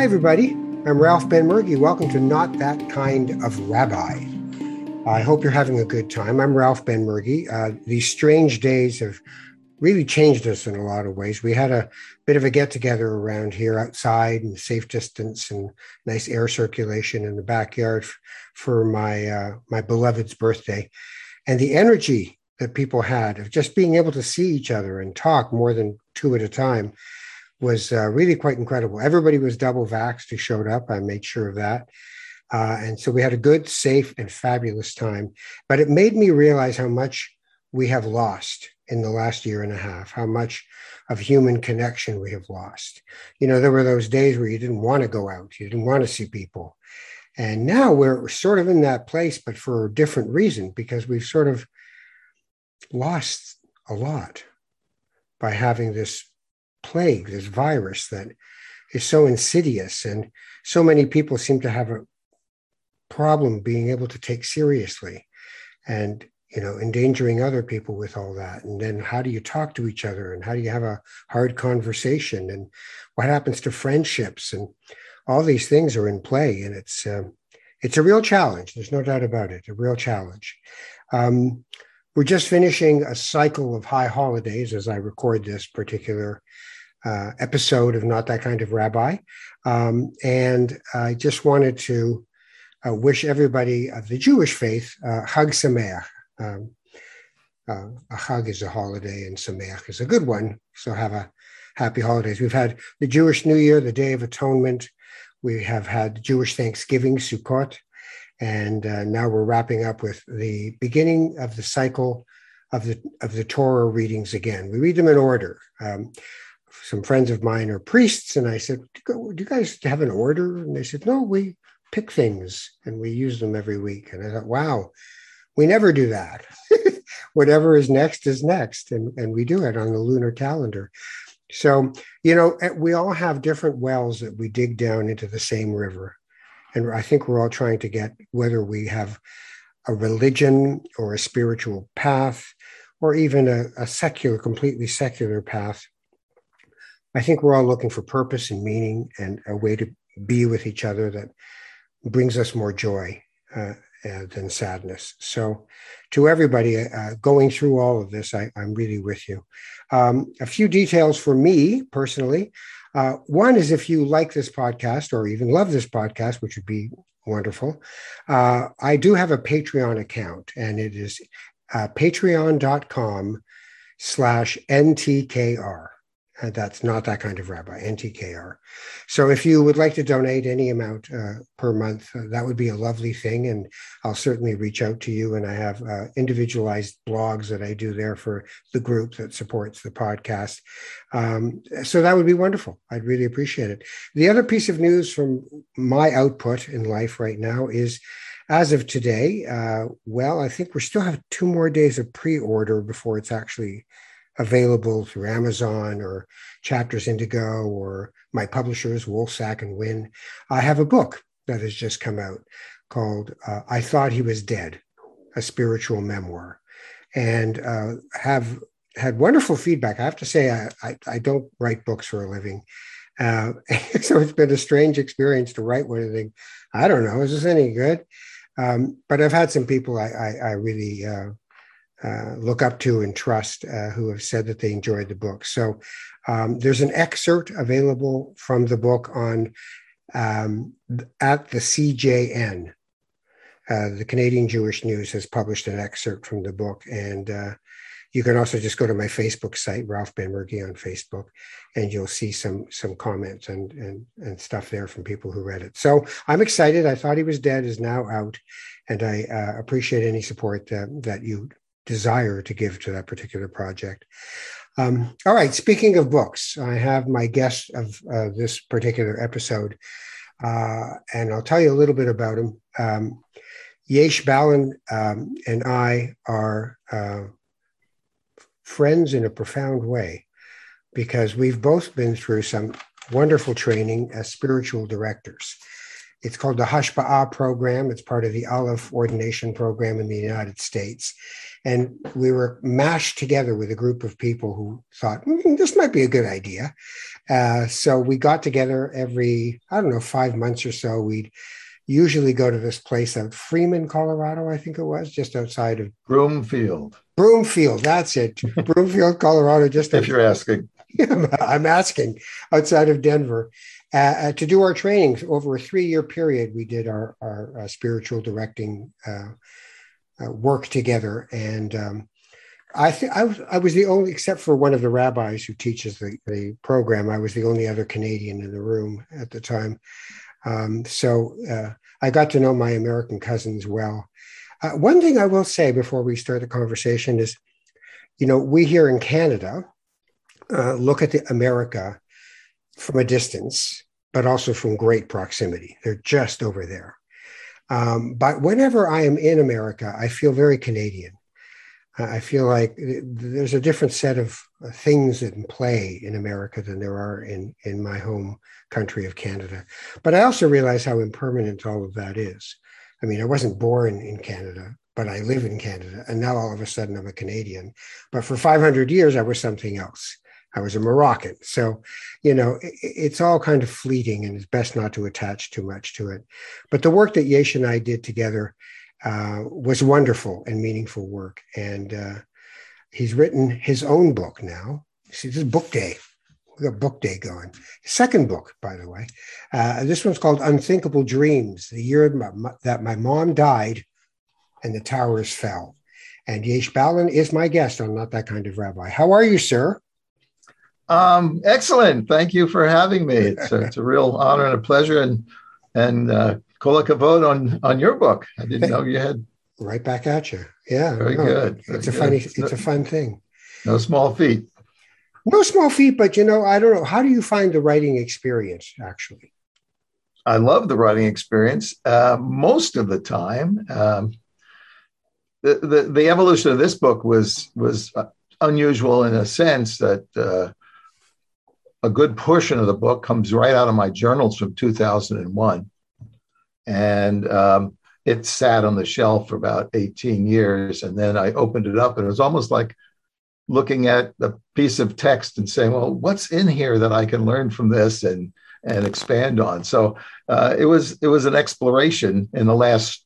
Hi, everybody. I'm Ralph Ben Benmergui. Welcome to Not That Kind of Rabbi. I hope you're having a good time. I'm Ralph Benmergui. Uh, these strange days have really changed us in a lot of ways. We had a bit of a get together around here outside and safe distance and nice air circulation in the backyard for my uh, my beloved's birthday, and the energy that people had of just being able to see each other and talk more than two at a time was uh, really quite incredible. Everybody was double vaxxed who showed up. I made sure of that. Uh, and so we had a good, safe, and fabulous time. But it made me realize how much we have lost in the last year and a half, how much of human connection we have lost. You know, there were those days where you didn't want to go out, you didn't want to see people. And now we're sort of in that place, but for a different reason, because we've sort of lost a lot by having this plague, this virus that is so insidious, and so many people seem to have a problem being able to take seriously, and you know, endangering other people with all that. And then how do you talk to each other, and how do you have a hard conversation, and what happens to friendships, and all these things are in play, and it's um, it's a real challenge. There's no doubt about it. A real challenge. Um, we're just finishing a cycle of high holidays as I record this particular uh, episode of Not That Kind of Rabbi. Um, and I just wanted to uh, wish everybody of the Jewish faith uh, Chag Sameach. Um, uh, a Chag is a holiday and Sameach is a good one. So have a happy holidays. We've had the Jewish New Year, the Day of Atonement. We have had Jewish Thanksgiving, Sukkot. And uh, now we're wrapping up with the beginning of the cycle of the of the Torah readings again. We read them in order. Um, some friends of mine are priests, and I said, "Do you guys have an order?" And they said, "No, we pick things and we use them every week." And I thought, "Wow, we never do that. Whatever is next is next, and and we do it on the lunar calendar." So you know, eh, we all have different wells that we dig down into the same river, and I think we're all trying to get whether we have a religion or a spiritual path or even a, a secular, completely secular path I think we're all looking for purpose and meaning and a way to be with each other that brings us more joy uh, uh, than sadness. So, to everybody uh, going through all of this, I, am really with you. Um, a few details for me personally. Uh, one is if you like this podcast or even love this podcast, which would be wonderful, uh, I do have a Patreon account, and it is uh, patreon.com slash NTKR. Uh, that's not that kind of rabbi, NTKR. So if you would like to donate any amount uh, per month, uh, that would be a lovely thing. And I'll certainly reach out to you. And I have uh, individualized blogs that I do there for the group that supports the podcast. Um, so that would be wonderful. I'd really appreciate it. The other piece of news from my output in life right now is as of today, uh, well, I think we still have two more days of pre order before it's actually available through Amazon or Chapters Indigo or my publishers, Wolsak and Wynn. I have a book that has just come out called uh, I Thought He Was Dead, a spiritual memoir, and uh, have had wonderful feedback. I have to say, I, I, I don't write books for a living. Uh, so it's been a strange experience to write one and think, I don't know, is this any good? Um, but I've had some people I, I, I really uh, look up to and trust uh, who have said that they enjoyed the book. So um, there's an excerpt available from the book on um, at the CJN. Uh, the Canadian Jewish News has published an excerpt from the book, and uh, you can also just go to my Facebook site, Ralph Benmergui on Facebook, and you'll see some some comments and and and stuff there from people who read it. So I'm excited. I thought he was dead is now out, and I uh, appreciate any support that that you desire to give to that particular project. Um, all right, speaking of books, I have my guest of uh, this particular episode, uh, and I'll tell you a little bit about him. Um, Yesh Balin um, and I are uh, friends in a profound way because we've both been through some wonderful training as spiritual directors. It's called the Hashpa'ah program. It's part of the Aleph ordination program in the United States. And we were mashed together with a group of people who thought, mm, this might be a good idea. Uh, so we got together every, I don't know, five months or so. We'd usually go to this place out Freeman, Colorado, I think it was, just outside of Broomfield. Broomfield, that's it. Broomfield, Colorado, just if you're asking. I'm asking outside of Denver. Uh, uh, to do our trainings over a three-year period, we did our, our uh, spiritual directing uh, uh, work together, and um, I think I was I was the only, except for one of the rabbis who teaches the, the program. I was the only other Canadian in the room at the time. Um, so uh, I got to know my American cousins well. One thing I will say before we start the conversation is, you know, we here in Canada look at the America from a distance, but also from great proximity. They're just over there. Um, but whenever I am in America, I feel very Canadian. I feel like there's a different set of things in play in America than there are in, in my home country of Canada. But I also realize how impermanent all of that is. I mean, I wasn't born in Canada, but I live in Canada. And now all of a sudden I'm a Canadian. But for 500 years, I was something else. I was a Moroccan. So, you know, it, it's all kind of fleeting and it's best not to attach too much to it. But the work that Yesh and I did together uh, was wonderful and meaningful work. And uh, he's written his own book now. See, this is book day. We got book day going. Second book, by the way. Uh, this one's called Unthinkable Dreams, the year my, that my mom died and the towers fell. And Yesh Balin is my guest on Not That Kind of Rabbi. How are you, sir? Um, excellent. Thank you for having me. It's a, it's a real honor and a pleasure. And and uh, kol hakavod on on your book. I didn't know you had. Right back at you. Yeah. Very no, good. Very it's a good. funny. It's, it's a fun thing. No small feat. No small feat, but you know, I don't know. How do you find the writing experience actually? I love the writing experience. Uh, most of the time, um, the, the the evolution of this book was was unusual in a sense that uh, a good portion of the book comes right out of my journals from 2001. And um, it sat on the shelf for about 18 years. And then I opened it up, and it was almost like looking at a piece of text and saying, well, what's in here that I can learn from this and, and expand on? So uh, it, was, it was an exploration in the last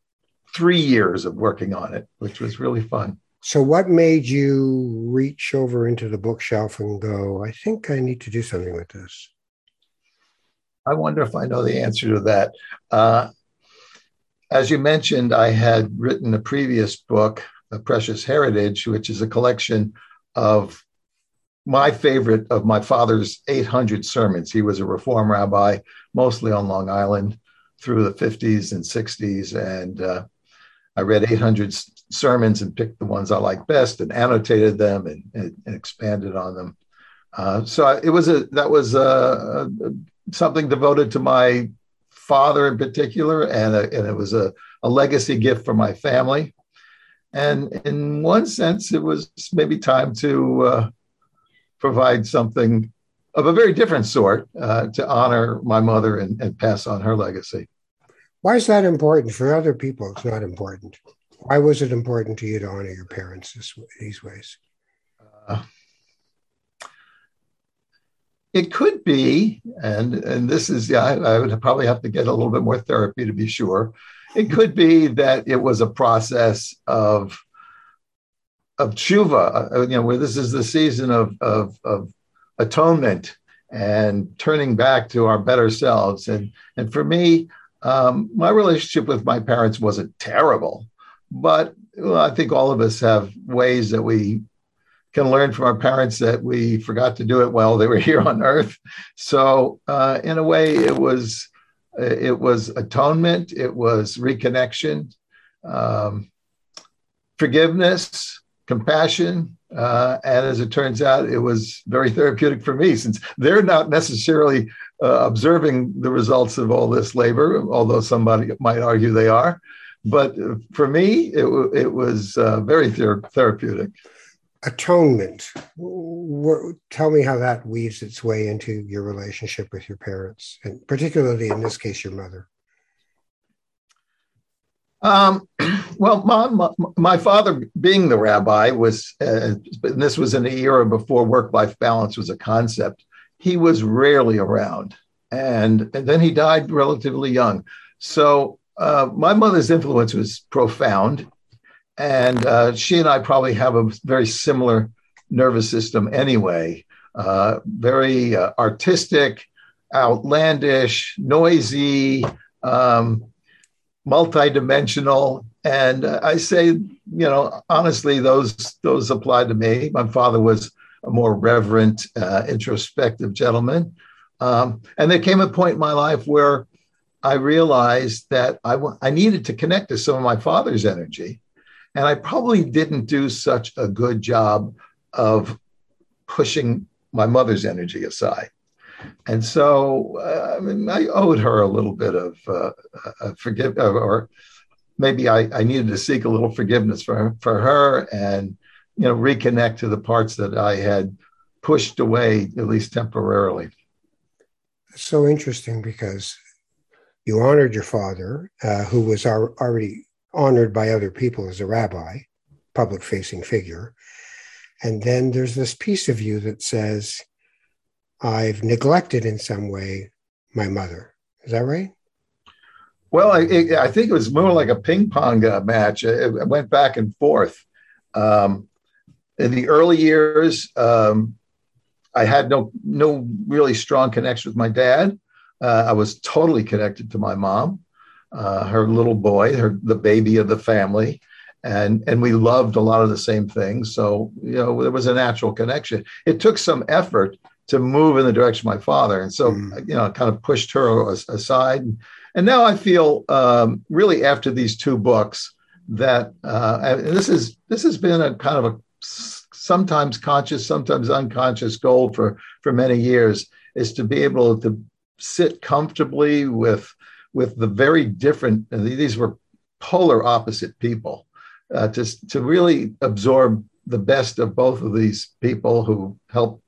three years of working on it, which was really fun. So, what made you reach over into the bookshelf and go, I think I need to do something with this? I wonder if I know the answer to that. Uh, as you mentioned, I had written a previous book, A Precious Heritage, which is a collection of my favorite of my father's 800 sermons. He was a Reform rabbi, mostly on Long Island through the 50s and 60s. And uh, I read 800 sermons and picked the ones I liked best and annotated them and, and, and expanded on them. Uh, so it was a that was a, a, something devoted to my father in particular, and, a, and it was a, a legacy gift for my family. And in one sense, it was maybe time to uh, provide something of a very different sort uh, to honor my mother and, and pass on her legacy. Why is that important? For other people, it's not important. Why was it important to you to honor your parents this, these ways? Uh, it could be, and and this is yeah, I, I, would probably have to get a little bit more therapy to be sure. It could be that it was a process of of tshuva, uh, you know, where this is the season of of, of atonement and turning back to our better selves. And and for me, um, my relationship with my parents wasn't terrible, but well, I think all of us have ways that we can learn from our parents that we forgot to do it while they were here on earth. So, uh, in a way, it was it was atonement, it was reconnection, um, forgiveness, compassion, uh, and as it turns out, it was very therapeutic for me since they're not necessarily uh, observing the results of all this labor, although somebody might argue they are. But for me, it, it was uh, very ther- therapeutic. Atonement. Tell me how that weaves its way into your relationship with your parents, and particularly in this case, your mother. Um, well, my, my, my, father, being the rabbi, was, uh, this was in the era before work life balance was a concept, he was rarely around. And, and then he died relatively young. So uh, my mother's influence was profound. And uh, she and I probably have a very similar nervous system anyway. Uh, very uh, artistic, outlandish, noisy, um, multidimensional. And uh, I say, you know, honestly, those those apply to me. My father was a more reverent, introspective gentleman. Um, and there came a point in my life where I realized that I, w- I needed to connect to some of my father's energy. And I probably didn't do such a good job of pushing my mother's energy aside. And so uh, I, mean, I owed her a little bit of uh, forgive, or maybe I, I, needed to seek a little forgiveness for, for her and, you know, reconnect to the parts that I had pushed away, at least temporarily. So interesting because you honored your father, uh, who was already honored by other people as a rabbi, public facing figure. And then there's this piece of you that says, I've neglected in some way my mother. Is that right? Well, I, I think it was more like a ping pong uh, match. It, went back and forth. Um, in the early years, um, I had no no really strong connection with my dad. Uh, I was totally connected to my mom, uh, her little boy, her the baby of the family, and and we loved a lot of the same things. So you know there was a natural connection. It took some effort to move in the direction of my father, and so mm. you know kind of pushed her aside. And now I feel um, really after these two books that uh, and this is this has been a kind of a sometimes conscious, sometimes unconscious goal for for many years is to be able to sit comfortably with with the very different. These were polar opposite people. Uh, to to really absorb the best of both of these people who helped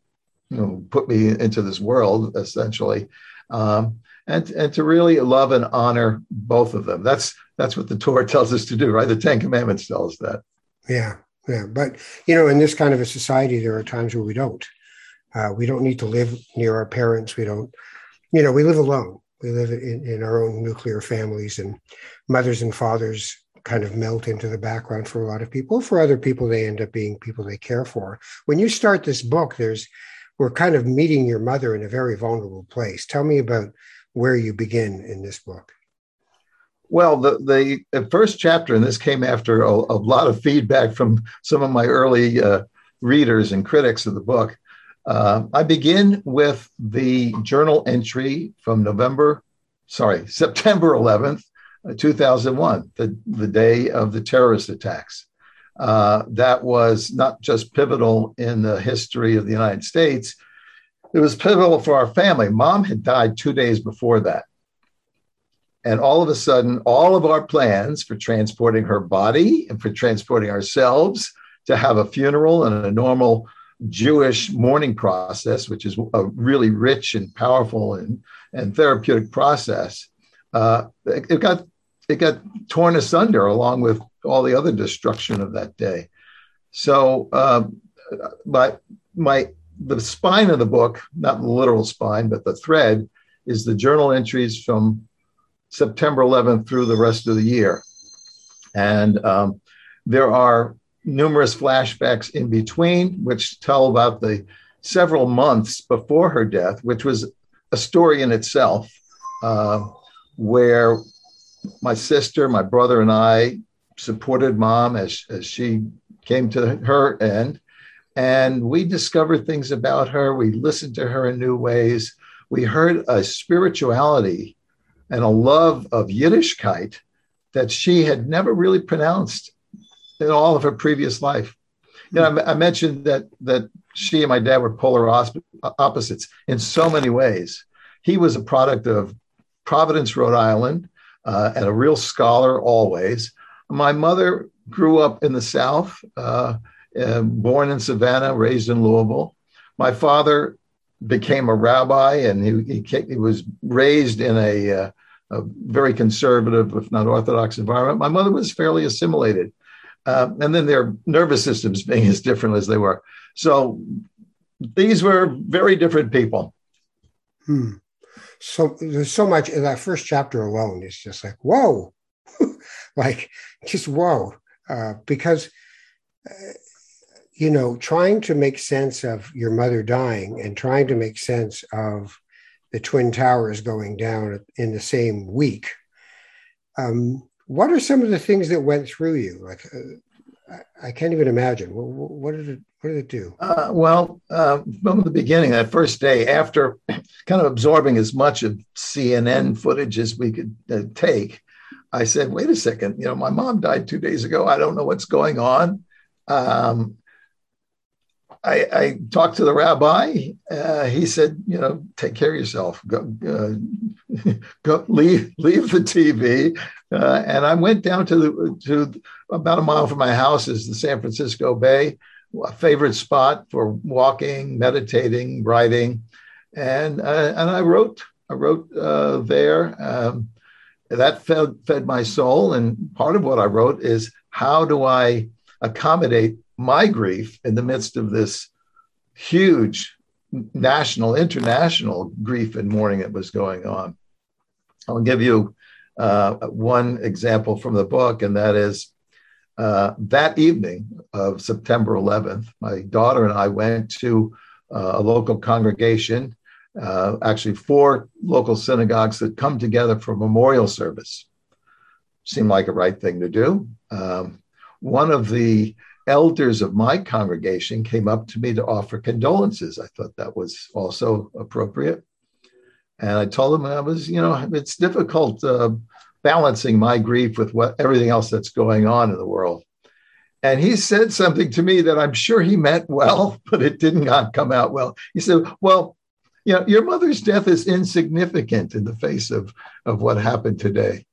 you know put me into this world essentially um, and and to really love and honor both of them that's that's what the torah tells us to do right the ten commandments tell us that yeah yeah, but you know, in this kind of a society, there are times where we don't. Uh, we don't need to live near our parents. We don't, you know, we live alone. We live in, in our own nuclear families, and mothers and fathers kind of melt into the background for a lot of people. For other people, they end up being people they care for. When you start this book, there's we're kind of meeting your mother in a very vulnerable place. Tell me about where you begin in this book. Well, the, the first chapter, and this came after a, a lot of feedback from some of my early uh, readers and critics of the book. Uh, I begin with the journal entry from November, sorry, September 11th, uh, 2001, the, the day of the terrorist attacks. Uh, that was not just pivotal in the history of the United States, it was pivotal for our family. Mom had died two days before that. And all of a sudden, all of our plans for transporting her body and for transporting ourselves to have a funeral and a normal Jewish mourning process, which is a really rich and powerful and, and therapeutic process, uh, it, it, got it got torn asunder along with all the other destruction of that day. So, um, my my the spine of the book, not the literal spine, but the thread, is the journal entries from September 11th through the rest of the year. And um, there are numerous flashbacks in between, which tell about the several months before her death, which was a story in itself, uh, where my sister, my brother, and I supported mom as, as she came to her end. And we discovered things about her. We listened to her in new ways. We heard a spirituality and a love of Yiddishkeit that she had never really pronounced in all of her previous life. You know, I, I mentioned that that she and my dad were polar opposites in so many ways. He was a product of Providence, Rhode Island, uh, and a real scholar always. My mother grew up in the South, uh, uh, born in Savannah, raised in Louisville. My father became a rabbi, and he, he, he was raised in a uh, a very conservative, if not orthodox environment. My mother was fairly assimilated. Uh, and then their nervous systems being as different as they were. So these were very different people. Hmm. So there's so much in that first chapter alone. It's just like, whoa, like just whoa. Uh, because, uh, you know, trying to make sense of your mother dying and trying to make sense of the Twin Towers going down in the same week. Um, what are some of the things that went through you? Like, uh, I, I, can't even imagine. What, what, did it? What did it do? Uh, well, uh, from the beginning, that first day, after kind of absorbing as much of CNN footage as we could uh, take, I said, "Wait a second. You know, my mom died two days ago. I don't know what's going on." Um, I, I, talked to the rabbi. Uh, he said, "You know, take care of yourself. Go, uh, go leave, leave the TV." Uh, and I went down to the to about a mile from my house is the San Francisco Bay, a favorite spot for walking, meditating, writing, and uh, and I wrote. I wrote uh, there. Um, that fed fed my soul, and part of what I wrote is how do I accommodate my grief in the midst of this huge national, international grief and mourning that was going on. I'll give you uh, one example from the book, and that is uh, that evening of September 11th, my daughter and I went to uh, a local congregation, uh, actually, four local synagogues that come together for memorial service. Seemed like a right thing to do. Um, one of the elders of my congregation came up to me to offer condolences. I thought that was also appropriate. And I told him I was, you know, it's difficult uh, balancing my grief with what everything else that's going on in the world. And he said something to me that I'm sure he meant well, but it didn't come out well. He said, Well, you know, your mother's death is insignificant in the face of, of what happened today.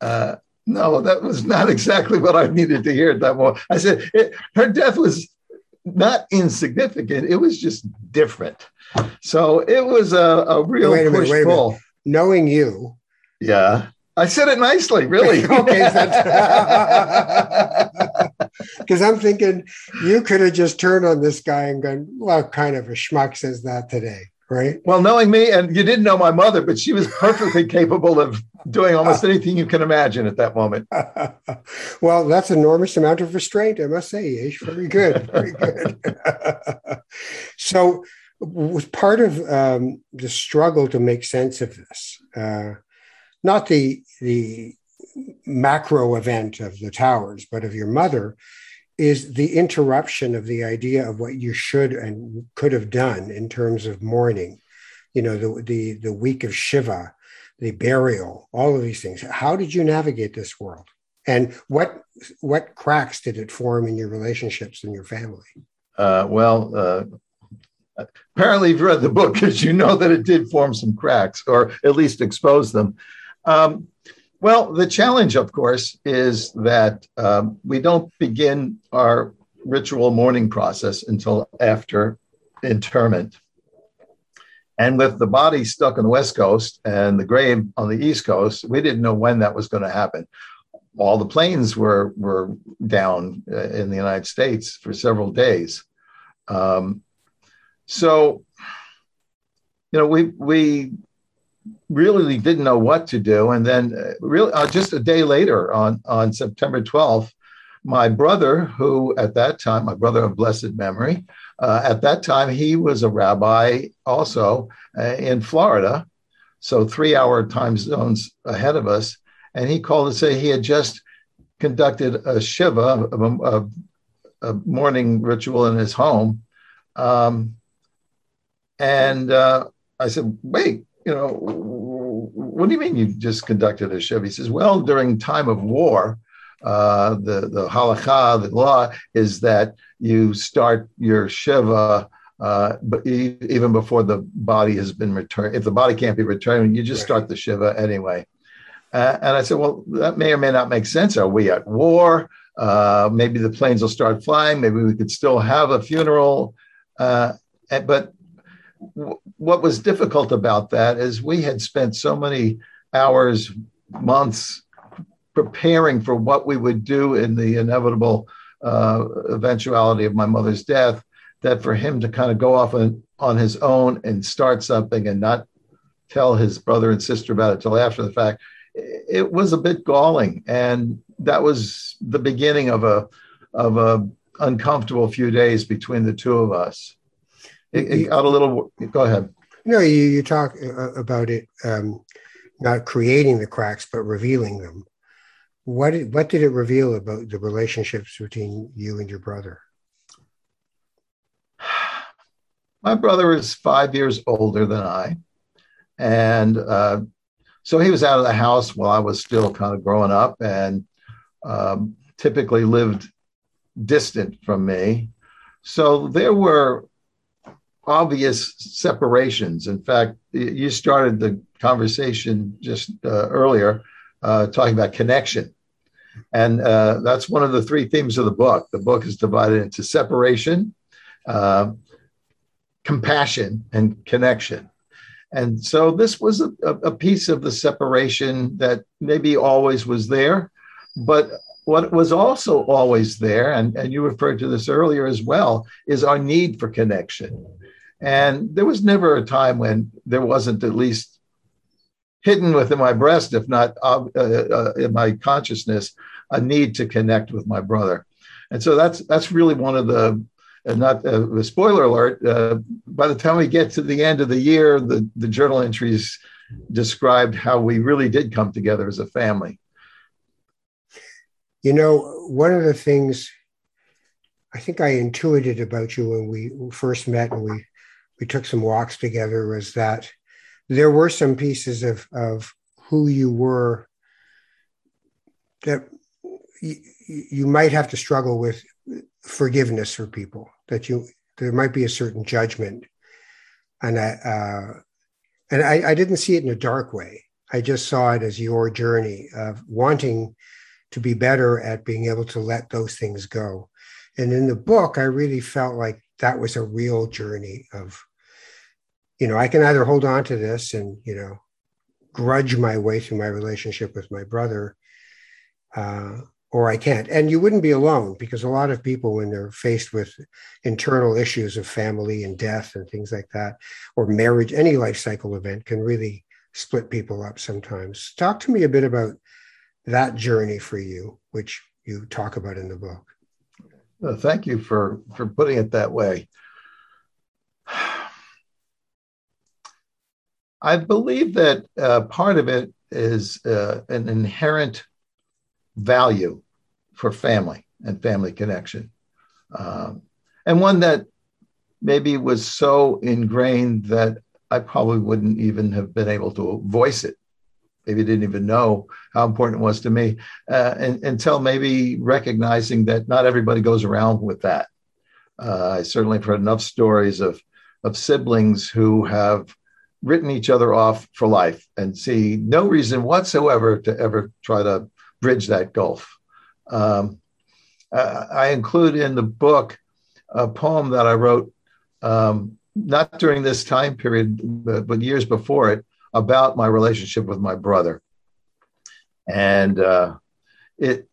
Uh, no, that was not exactly what I needed to hear at that moment. I said, it, her death was not insignificant, it was just different. So it was a, a real wait a push minute, pull. Knowing you. Yeah. I said it nicely, really. okay. Because I'm thinking you could have just turned on this guy and gone, what kind of a schmuck says that today? Right. Well, knowing me, and you didn't know my mother, but she was perfectly capable of doing almost anything you can imagine at that moment. well, that's an enormous amount of restraint, I must say, Yesh. Very good, very good. so, was part of um, the struggle to make sense of this, uh, not the the macro event of the towers, but of your mother, is the interruption of the idea of what you should and could have done in terms of mourning. You know, the the the week of Shiva the burial, all of these things. How did you navigate this world? And what what cracks did it form in your relationships and your family? Uh, well, uh, apparently, you've read the book because you know that it did form some cracks, or at least expose them. Um, well, the challenge, of course, is that um, we don't begin our ritual mourning process until after interment. And with the body stuck on the West Coast and the grave on the East Coast, we didn't know when that was going to happen. All the planes were were down uh, in the United States for several days. Um, so, you know, we we really didn't know what to do. And then, uh, really, uh, just a day later, on on September twelfth, my brother, who at that time, my brother of blessed memory, uh, at that time, he was a rabbi also uh, in Florida, so three hour time zones ahead of us. And he called to say he had just conducted a Shiva, a, a, a mourning ritual in his home. Um, and uh, I said, wait, you know, what do you mean you just conducted a Shiva? He says, well, during time of war, uh, the the halacha, the law is that you start your shiva, uh, but even before the body has been returned. If the body can't be returned, you just start the shiva anyway. Uh, and I said, well, that may or may not make sense. Are we at war? Uh, maybe the planes will start flying. Maybe we could still have a funeral. Uh, but what was difficult about that is we had spent so many hours, months preparing for what we would do in the inevitable uh, eventuality of my mother's death that for him to kind of go off on, on his own and start something and not tell his brother and sister about it till after the fact it was a bit galling. And that was the beginning of a of a uncomfortable few days between the two of us it, it got a little go ahead. No you, you talk uh, about it um, not creating the cracks but revealing them. What did, what did it reveal about the relationships between you and your brother? My brother is five years older than i. And uh, so he was out of the house while I was still kind of growing up and um, typically lived distant from me. So there were obvious separations. In fact, you started the conversation just uh, earlier uh, talking about connection. And uh, that's one of the three themes of the book. The book is divided into separation, uh, compassion, and connection. And so this was a, a piece of the separation that maybe always was there. But what was also always there, and, and you referred to this earlier as well, is our need for connection. And there was never a time when there wasn't at least hidden within my breast, if not uh, uh, in my consciousness, a need to connect with my brother. And so that's that's really one of the and not uh, spoiler alert. Uh, by the time we get to the end of the year, the, the journal entries described how we really did come together as a family. You know, one of the things I think I intuited about you when we first met and we we took some walks together was that there were some pieces of of who you were that you, you might have to struggle with forgiveness for people that you there might be a certain judgment. And i uh, and I, I didn't see it in a dark way. I just saw it as your journey of wanting to be better at being able to let those things go. And in the book i really felt like that was a real journey of you know i can either hold on to this and you know grudge my way through my relationship with my brother uh, or I can't. And you wouldn't be alone because a lot of people, when they're faced with internal issues of family and death and things like that, or marriage, any life cycle event can really split people up sometimes. Talk to me a bit about that journey for you, which you talk about in the book. Well, thank you for for putting it that way. I believe that uh, part of it is uh, an inherent value for family and family connection. Um, and one that maybe was so ingrained that I probably wouldn't even have been able to voice it. Maybe didn't even know how important it was to me uh, and, until maybe recognizing that not everybody goes around with that. Uh, I certainly have heard enough stories of, of siblings who have written each other off for life and see no reason whatsoever to ever try to bridge that gulf. Um, I include in the book a poem that I wrote um, not during this time period, but, but, years before it, about my relationship with my brother. And uh, it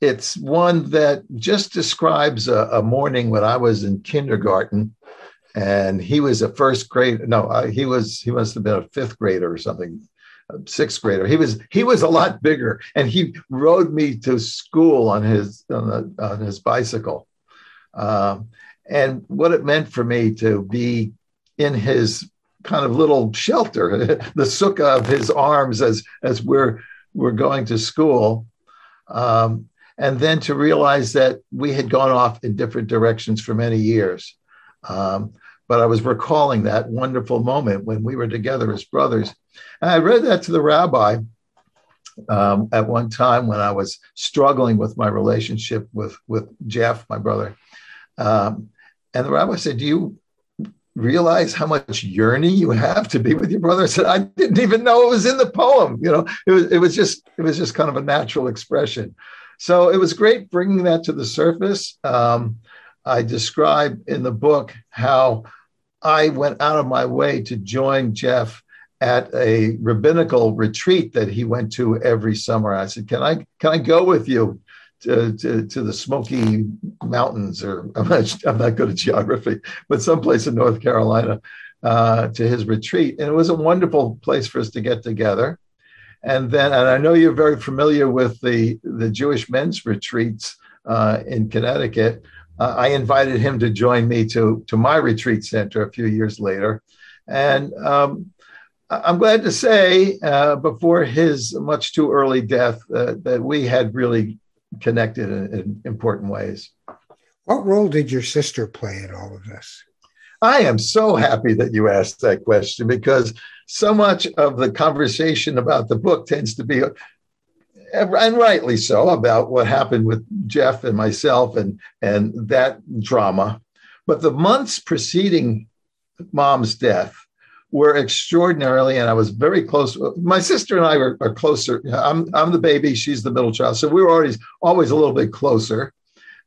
it's one that just describes a, a, morning when I was in kindergarten, and he was a first grade. No, uh, he was he must have been a fifth grader or something, sixth grader. He was he was a lot bigger, and he rode me to school on his on, the, on his bicycle. Um, and what it meant for me to be in his kind of little shelter, the sukkah of his arms as as we're we're going to school. Um, and then to realize that we had gone off in different directions for many years. Um, but I was recalling that wonderful moment when we were together as brothers. And I read that to the rabbi um, at one time when I was struggling with my relationship with, with Jeff, my brother. Um, and the rabbi said, Do you realize how much yearning you have to be with your brother? I said, I didn't even know it was in the poem. You know, it was, it was just, it was just kind of a natural expression. So it was great bringing that to the surface. Um, I describe in the book how I went out of my way to join Jeff at a rabbinical retreat that he went to every summer. I said, "Can I can I go with you to, to, to the Smoky Mountains, or I'm not, I'm not good at geography, but someplace in North Carolina uh, to his retreat. And it was a wonderful place for us to get together. And then, and I know you're very familiar with the, the Jewish men's retreats uh, in Connecticut. Uh, I invited him to join me to, to my retreat center a few years later. And um, I'm glad to say, uh, before his much too early death, uh, that we had really connected in, in, important ways. What role did your sister play in all of this? I am so happy that you asked that question because so much of the conversation about the book tends to be, and rightly so, about what happened with Jeff and myself and, and that drama. But the months preceding mom's death were extraordinarily, and I was very close. My sister and I are, are closer. I'm, I'm the baby, she's the middle child. So we were always, always a little bit closer.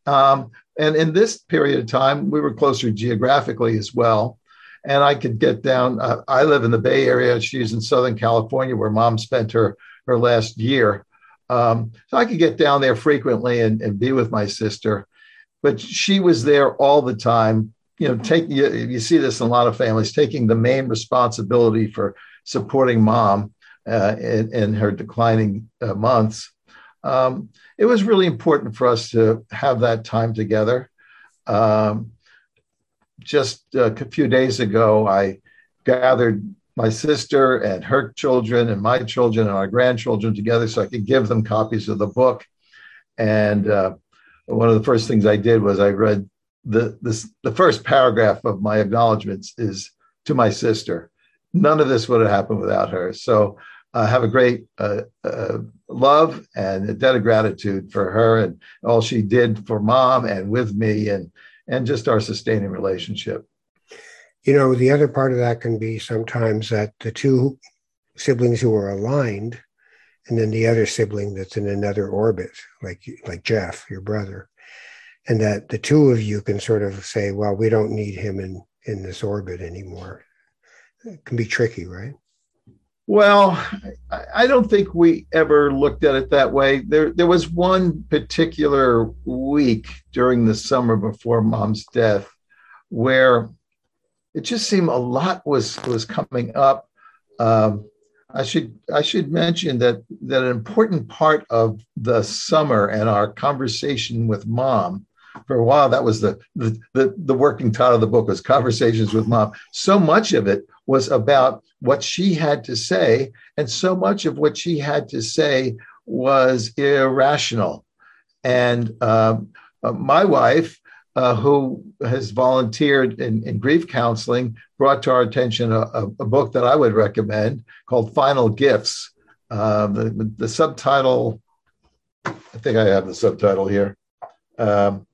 Um, and in this period of time, we were closer geographically as well. And I could get down. Uh, I live in the Bay Area. She's in Southern California, where mom spent her, her last year. Um, so I could get down there frequently and, and be with my sister. But she was there all the time you know, take you, you see this in a lot of families taking the main responsibility for supporting mom uh, in, in, her declining uh, months. Um, it was really important for us to have that time together. Um, just a few days ago, I gathered my sister and her children and my children and our grandchildren together so I could give them copies of the book. And uh, one of the first things I did was I read the this the first paragraph of my acknowledgments is to my sister. None of this would have happened without her. So I uh, have a great uh, uh, love and a debt of gratitude for her and all she did for mom and with me and and just our sustaining relationship. You know, the other part of that can be sometimes that the two siblings who are aligned, and then the other sibling that's in another orbit, like like Jeff, your brother, and that the two of you can sort of say, well, we don't need him in in this orbit anymore. It can be tricky, right? Well, I don't think we ever looked at it that way. There, there was one particular week during the summer before mom's death where it just seemed a lot was was coming up. Um, I should I should mention that that an important part of the summer and our conversation with mom for a while that was the, the the the, working title of the book was conversations with mom so much of it was about what she had to say and so much of what she had to say was irrational and um, uh, my wife uh, who has volunteered in, in, grief counseling brought to our attention a, a, a, book that i would recommend called final gifts uh, the, the subtitle i think i have the subtitle here um,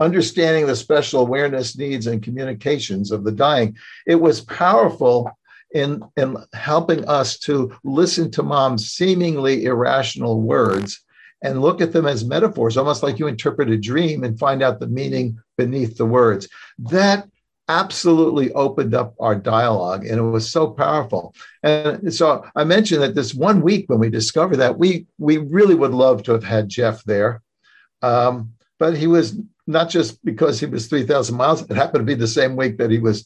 understanding the special awareness needs and communications of the dying. It was powerful in, in helping us to listen to mom's seemingly irrational words and look at them as metaphors, almost like you interpret a dream and find out the meaning beneath the words. That absolutely opened up our dialogue and it was so powerful and so i mentioned that this one week when we discovered that we we really would love to have had jeff there um, but he was not just because he was 3,000 miles, it happened to be the same week that he was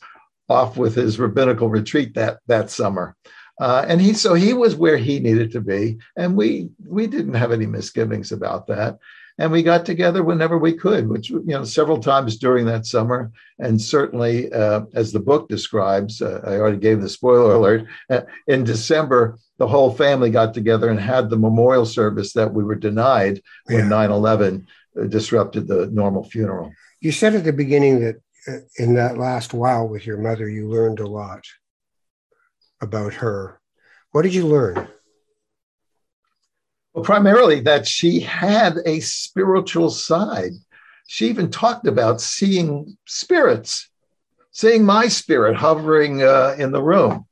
off with his rabbinical retreat that, that summer. Uh, and he so he was where he needed to be, and we we didn't have any misgivings about that. And we got together whenever we could, which you know several times during that summer, and certainly uh, as the book describes, uh, I already gave the spoiler alert. Uh, in December, the whole family got together and had the memorial service that we were denied yeah. when 9/11 disrupted the normal funeral. You said at the beginning that uh, in that last while with your mother, you learned a lot about her. What did you learn? Well, primarily that she had a spiritual side. She even talked about seeing spirits, seeing my spirit hovering uh, in the room.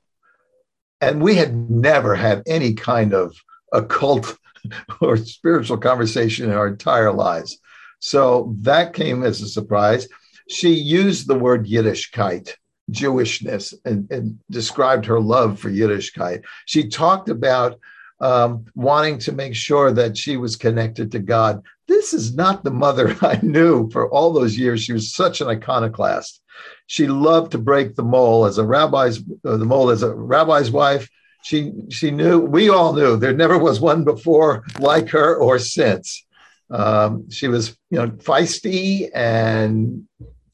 And we had never had any kind of occult or spiritual conversation in our entire lives. So that came as a surprise. she used the word Yiddishkeit, Jewishness, and, and described her love for Yiddishkeit. She talked about um, wanting to make sure that she was connected to God. This is not the mother I knew for all those years. She was such an iconoclast. She loved to break the mold as a rabbi's uh, the mold as a rabbi's wife. She she knew we all knew there never was one before like her or since. Um, she was you know feisty and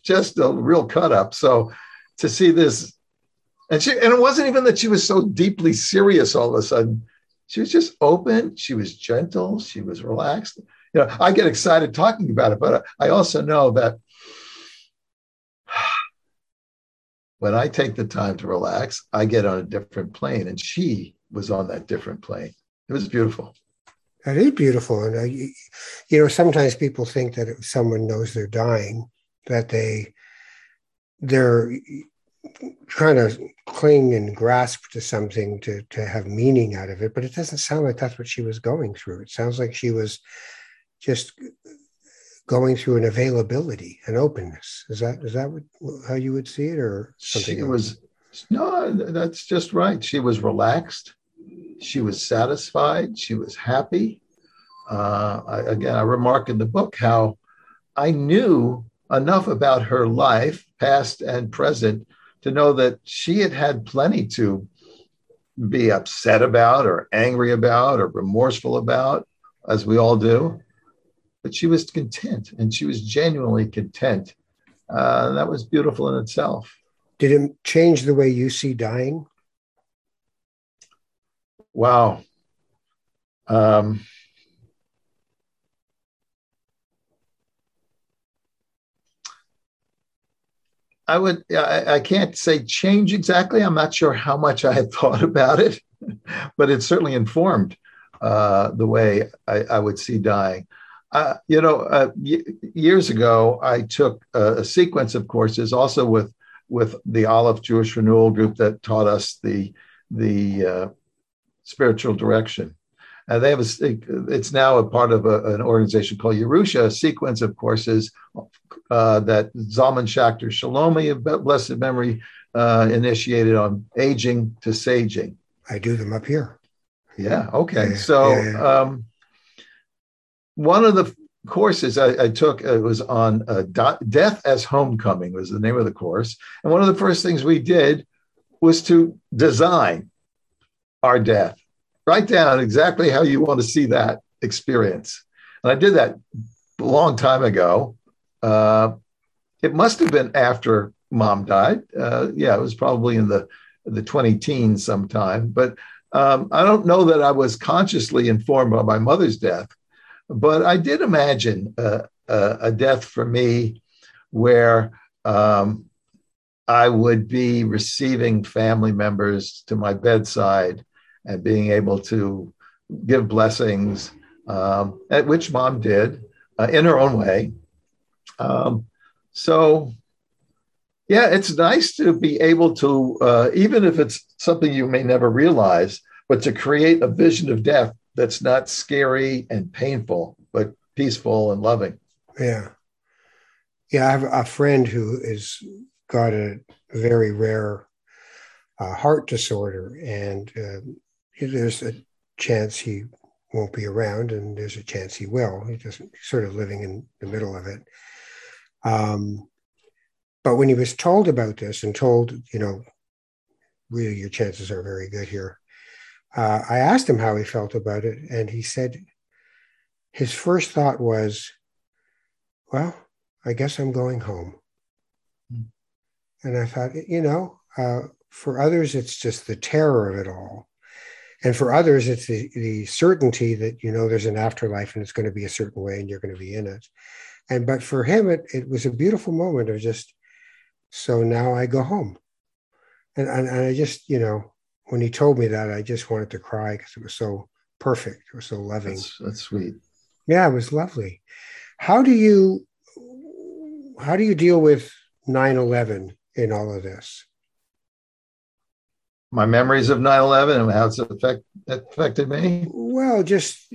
just a real cut up. So to see this, and she and it wasn't even that she was so deeply serious all of a sudden. She was just open. She was gentle. She was relaxed. You know, I get excited talking about it, but I also know that when I take the time to relax, I get on a different plane, and she was on that different plane. It was beautiful. That is beautiful, and uh, you know, sometimes people think that if someone knows they're dying, that they they're trying to cling and grasp to something to to have meaning out of it, but it doesn't sound like that's what she was going through. It sounds like she was just going through an availability, an openness. Is that is that what, how you would see it, or something? She else? was no, that's just right. She was relaxed. She was satisfied. She was happy. Uh, I, again, I remark in the book how I knew enough about her life, past and present, to know that she had had plenty to be upset about, or angry about, or remorseful about, as we all do but she was content and she was genuinely content. Uh, that was beautiful in itself. Did it change the way you see dying? Wow. Um, I would, I, I, can't say change exactly. I'm not sure how much I had thought about it, but it certainly informed uh, the way I, I, would see dying. Uh, you know, uh, y- years ago, I took a, a, sequence of courses, also with with the Aleph Jewish Renewal Group that taught us the the uh, spiritual direction. And they have a, it's now a part of a, an organization called Yerusha, a sequence of courses uh, that Zalman Schachter Shalomi, of blessed memory, uh, initiated on aging to saging. I do them up here. Yeah. Okay. Yeah, so. Yeah, yeah. Um, one of the courses I, I took it was on uh, death as homecoming was the name of the course, and one of the first things we did was to design our death. Write down exactly how you want to see that experience, and I did that a long time ago. Uh, it must have been after mom died. Uh, yeah, it was probably in the the 20 teens sometime, but um, I don't know that I was consciously informed by my mother's death but I did imagine a, a death for me where um, I would be receiving family members to my bedside and being able to give blessings, um, at which mom did uh, in her own way. Um, so, yeah, it's nice to be able to, uh, even if it's something you may never realize, but to create a vision of death that's not scary and painful, but peaceful and loving. Yeah. Yeah, I have a friend who has got a very rare uh, heart disorder, and uh, there's a chance he won't be around, and there's a chance he will. He's just sort of living in the middle of it. Um, but when he was told about this and told, you know, really your chances are very good here, uh, I asked him how he felt about it, and he said his first thought was, Well, I guess I'm going home. Mm. And I thought, you know, uh, for others, it's just the terror of it all. And for others, it's the, the certainty that, you know, there's an afterlife and it's going to be a certain way and you're going to be in it. And but for him, it, it was a beautiful moment of just, so now I go home. And, and, and I just, you know, when he told me that, I just wanted to cry because it was so perfect. It was so loving. That's, that's sweet. Yeah, it was lovely. How do you how do you deal with 9-11 in all of this? My memories of 9-11 and how it's affect, affected me? Well, just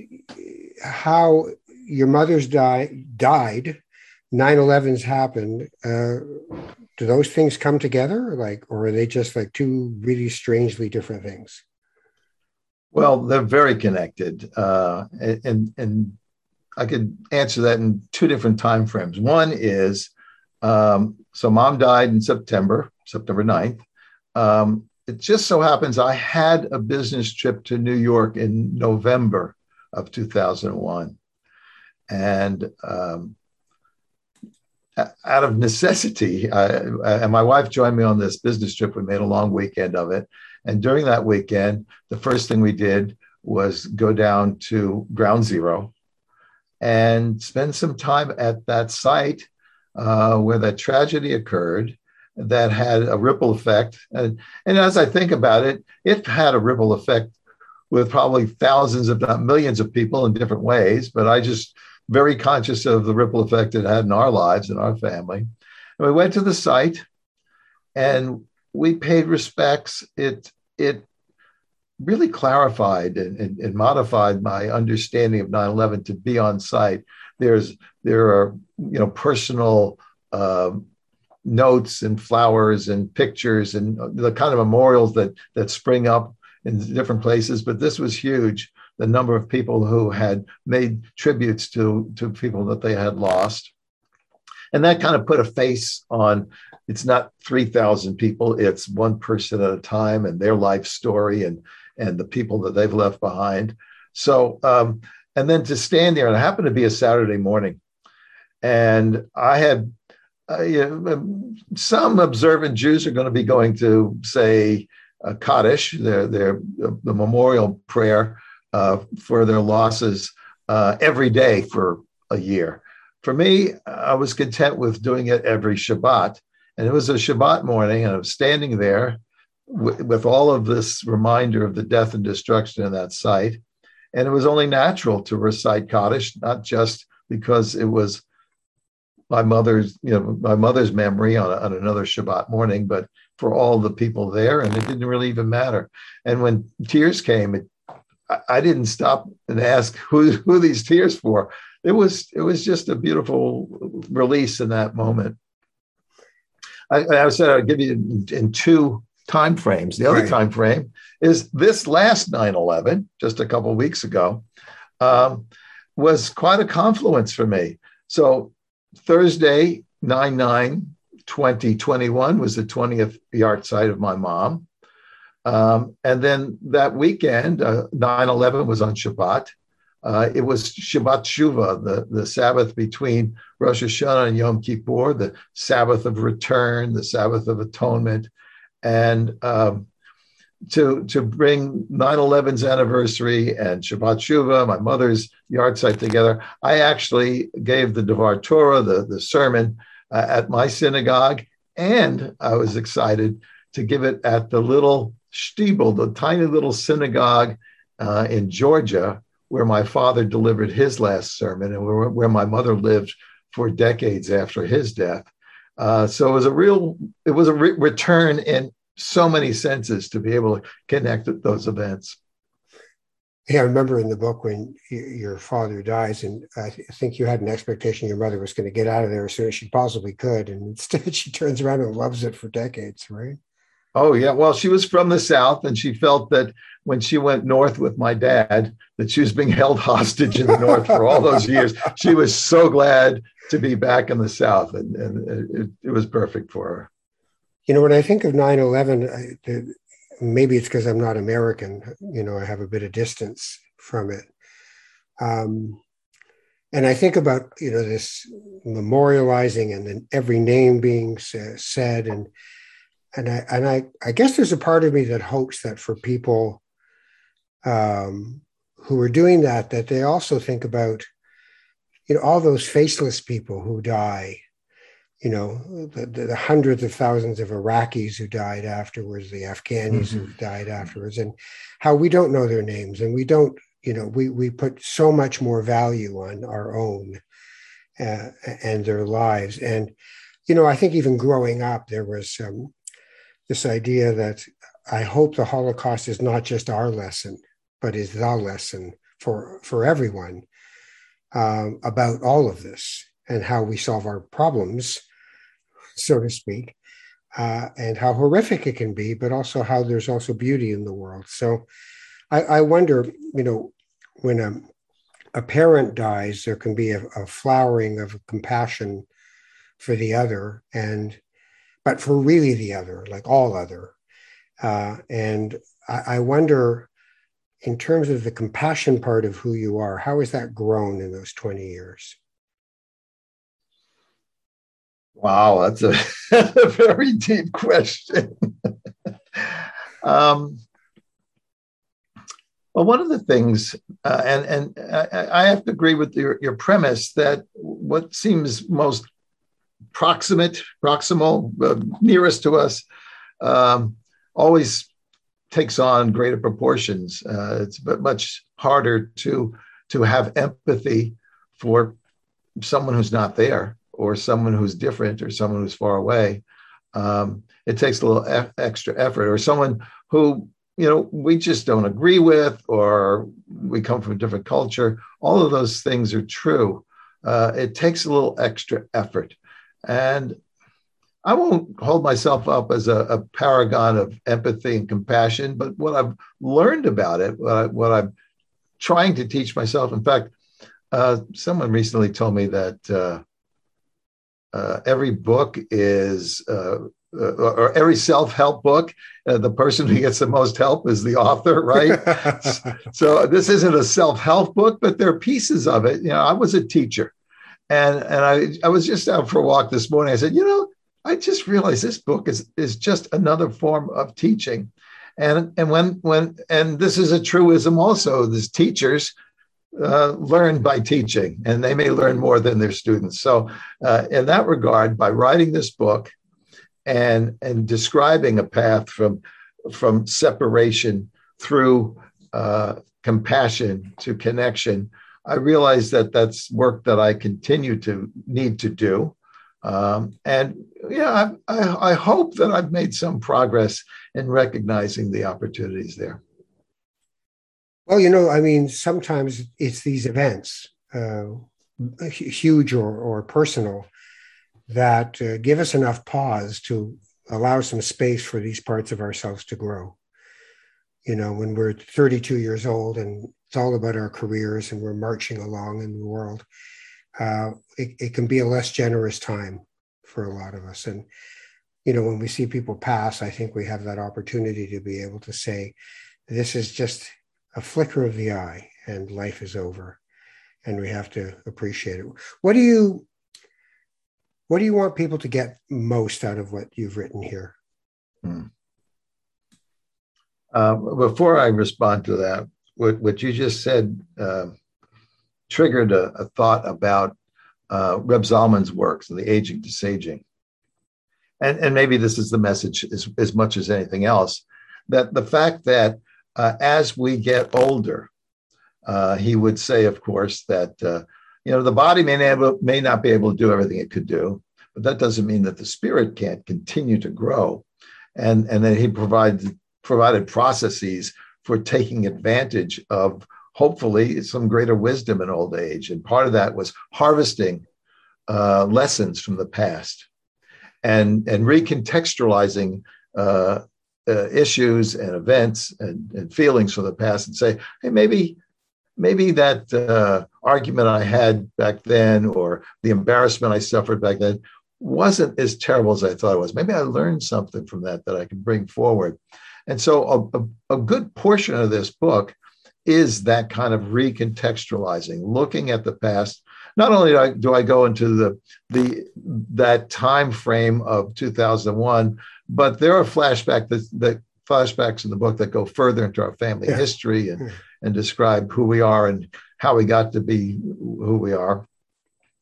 how your mother's die, died 9-11's happened uh, do those things come together? Like or are they just like two really strangely different things? Well they're very connected uh, and and i could answer that in two different time frames. One is um, so mom died in september september 9th um, it just so happens i had a business trip to new york in november of 2001 and um, out of necessity, and my wife joined me on this business trip. We made a long weekend of it. And during that weekend, the first thing we did was go down to ground zero and spend some time at that site uh, where that tragedy occurred that had a ripple effect. And, and as I think about it, it had a ripple effect with probably thousands, if not millions, of people in different ways. But I just very conscious of the ripple effect it had in our lives and our family. And we went to the site and we paid respects. It it really clarified and, and, and modified my understanding of 9-11 to be on site. There's there are you know personal uh, notes and flowers and pictures and the kind of memorials that that spring up in different places, but this was huge the number of people who had made tributes to, to people that they had lost. And that kind of put a face on it's not 3,000 people, it's one person at a time and their life story and, and the people that they've left behind. So, um, and then to stand there, and it happened to be a Saturday morning. And I had uh, you know, some observant Jews are going to be going to say Kaddish, their, their, the memorial prayer uh, for their losses uh, every day for a year. For me, I was content with doing it every Shabbat. And it was a Shabbat morning, and I was standing there w- with all of this reminder of the death and destruction of that site. And it was only natural to recite Kaddish, not just because it was my mother's, you know, my mother's memory on, on another Shabbat morning, but for all the people there, and it didn't really even matter. And when tears came, it I didn't stop and ask who who these tears for. It was it was just a beautiful release in that moment. I, I said I'd give you in, in, two time frames. The other right. time frame is this last 9-11, just a couple weeks ago, um, was quite a confluence for me. So Thursday, 9-9, 2021 was the 20th yahrzeit of my mom. Um, and then that weekend, uh, 9 11 was on Shabbat. Uh, it was Shabbat Shuva, the, the Sabbath between Rosh Hashanah and Yom Kippur, the Sabbath of return, the Sabbath of atonement. And um, to, to bring 9 11's anniversary and Shabbat Shuva, my mother's yahrzeit together, I actually gave the Devar Torah, the, the sermon, uh, at my synagogue. And I was excited to give it at the little Stiebel, the tiny little synagogue uh, in Georgia, where my father delivered his last sermon and where, where my mother lived for decades after his death. Uh, so it was a real, it was a re- return in so many senses to be able to connect those events. Yeah, I remember in the book when your father dies, and I think you had an expectation your mother was going to get out of there as soon as she possibly could, and instead she turns around and loves it for decades, right? Oh yeah, well, she was from the South, and she felt that when she went north with my dad, that she was being held hostage in the North for all those years. She was so glad to be back in the South, and, and it, it was perfect for her. You know, when I think of 9 11, maybe it's because I'm not American, you know, I have a bit of distance from it. Um, and I think about, you know, this memorializing and then every name being said and and I and I I guess there's a part of me that hopes that for people um, who are doing that, that they also think about you know all those faceless people who die, you know the, the, hundreds of thousands of Iraqis who died afterwards, the Afghanis mm-hmm. who died afterwards, and how we don't know their names and we don't you know we we put so much more value on our own uh, and their lives and you know i think even growing up there was um, this idea that I hope the Holocaust is not just our lesson, but is the lesson for for everyone um, about all of this. and how we solve our problems, so to speak, uh, and how horrific it can be, but also how there's also beauty in the world. So I, I wonder, you know, when a, a parent dies, there can be a, a flowering of compassion for the other and but for really the other like all other. Uh, and I, I, wonder in terms of the compassion part of who you are how has that grown in those 20 years? Wow that's a, a very deep question. Um, well, one of the things, uh, and and I, I, have to agree with your, your premise that what seems most proximate, proximal, uh, nearest to us, um, always takes on greater proportions. Uh, it's much harder to to have empathy for someone who's not there, or someone who's different, or someone who's far away. Um, it takes a little e- extra effort, or someone who you know we just don't agree with, or we come from a different culture. All of those things are true. Uh, it takes a little extra effort. And I won't hold myself up as a, a, paragon of empathy and compassion, but what I've learned about it, what, I, am trying to teach myself, in fact, uh, someone recently told me that uh, uh, every book is, uh, uh, or every self help book, uh, the person who gets the most help is the author, right? so this isn't a self help book, but there are pieces of it. You know, I was a teacher. And and I I was just out for a walk this morning. I said, you know, I just realized this book is is just another form of teaching. And and when when and this is a truism also, These teachers uh, learn by teaching, and they may learn more than their students. So, uh, in that regard, by writing this book and and describing a path from from separation through uh, compassion to connection, I realize that that's work that I continue to need to do. Um, and yeah, I, I, I, hope that I've made some progress in recognizing the opportunities there. Well, you know, I mean, sometimes it's these events, uh, huge or, or personal, that uh, give us enough pause to allow some space for these parts of ourselves to grow. You know, when we're 32 years old and it's all about our careers and we're marching along in the world, uh, it, it can be a less generous time for a lot of us. And, you know, when we see people pass, I think we have that opportunity to be able to say, this is just a flicker of the eye and life is over. And we have to appreciate it. What do you what do you want people to get most out of what you've written here? Hmm. Uh, before I respond to that, what, what you just said uh, triggered a, a, thought about uh, Reb Zalman's works, and the aging to saging. And, and maybe this is the message as, as much as anything else that the fact that uh, as we get older, uh, he would say, of course, that uh, you know the body may, able, may not be able to do everything it could do, but that doesn't mean that the spirit can't continue to grow. And, and then he provided provided processes for taking advantage of hopefully some greater wisdom in old age. And part of that was harvesting uh, lessons from the past and, and recontextualizing uh, uh, issues and events and, and, feelings from the past and say, hey, maybe maybe that uh, argument I had back then or the embarrassment I suffered back then wasn't as terrible as I thought it was. Maybe I learned something from that that I can bring forward. And so a, a, a good portion of this book is that kind of recontextualizing, looking at the past. Not only do I, do I go into the, the that time frame of 2001, but there are flashback that, that flashbacks in the book that go further into our family yeah. history and, and describe who we are and how we got to be who we are.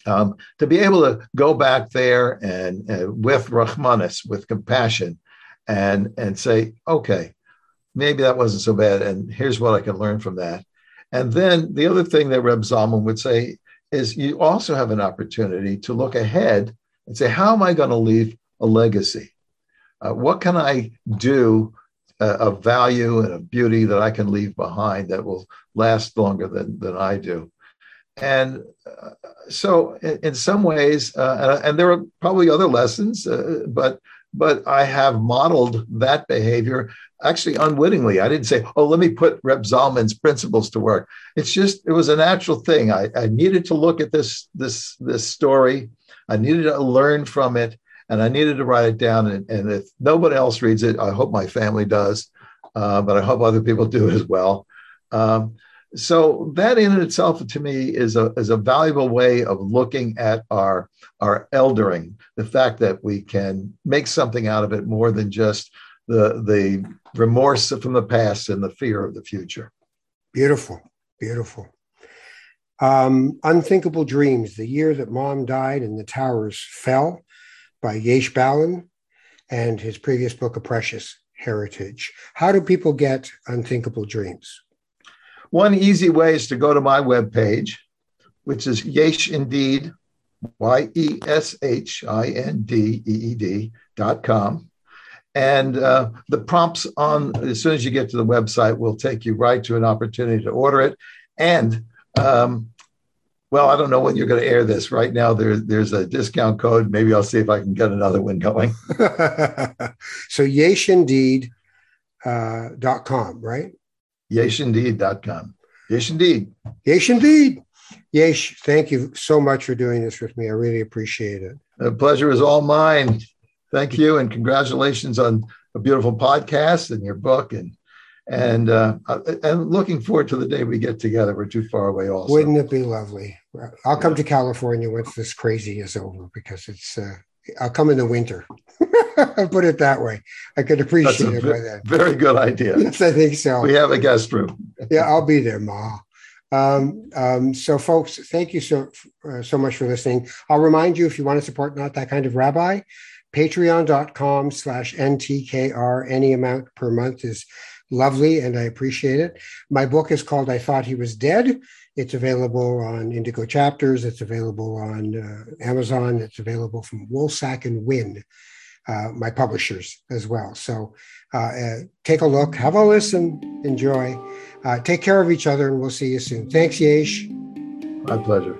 Um, to be able to go back there and uh, with Rahmanis, with compassion, and and say, okay, maybe that wasn't so bad, and here's what I can learn from that. And then the other thing that Reb Zalman would say is you also have an opportunity to look ahead and say, how am I going to leave a legacy? Uh, what can I do uh, of value and of beauty that I can leave behind that will last longer than, than I do? And uh, so, in, in, some ways, uh, and, and, there are probably other lessons, uh, but but I have modeled that behavior actually unwittingly. I didn't say, "Oh, let me put Reb Zalman's principles to work." It's just it was a natural thing. I, I needed to look at this this this story. I needed to learn from it, and I needed to write it down. And, and if nobody else reads it, I hope my family does, uh, but I hope other people do as well. Um, so that in itself to me is a, is a valuable way of looking at our our eldering the fact that we can make something out of it more than just the the remorse from the past and the fear of the future. Beautiful beautiful. Um, unthinkable dreams the year that mom died and the towers fell by yesh balin and his previous book a precious heritage. How do people get unthinkable dreams one easy way is to go to my webpage, which is Yesh Indeed, Y E S H I N D E E D dot com. And uh, the prompts on, as soon as you get to the website, will take you right to an opportunity to order it. And, um, well, I don't know when you're going to air this. Right now, there, there's a discount code. Maybe I'll see if I can get another one going. so, yeshindeed.com, uh, dot com, right? Yeshindeed.com. Yesh indeed. Yes, indeed. Yesh, thank you so much for doing this with me. I really appreciate it. The pleasure is all mine. Thank you, and congratulations on a beautiful podcast and your book, and and uh, and looking forward to the day we get together. We're too far away, also. Wouldn't it be lovely? I'll come to California once this crazy is over because it's. Uh, I'll come in the winter. I'll put it that way. I could appreciate it by then. Very good idea. yes, I think so. We have a guest room. yeah, I'll be there, Ma. Um, um, so, folks, thank you so uh, so much for listening. I'll remind you if you want to support Not That Kind of Rabbi, patreon.com slash NTKR. Any amount per month is lovely and I appreciate it. My book is called I Thought He Was Dead. It's available on Indigo Chapters. It's available on uh, Amazon. It's available from Wolsak and Wynn uh, my publishers as well. So uh, uh, take a look, have a listen, enjoy. Uh, take care of each other, and we'll see you soon. Thanks, Yesh. My pleasure.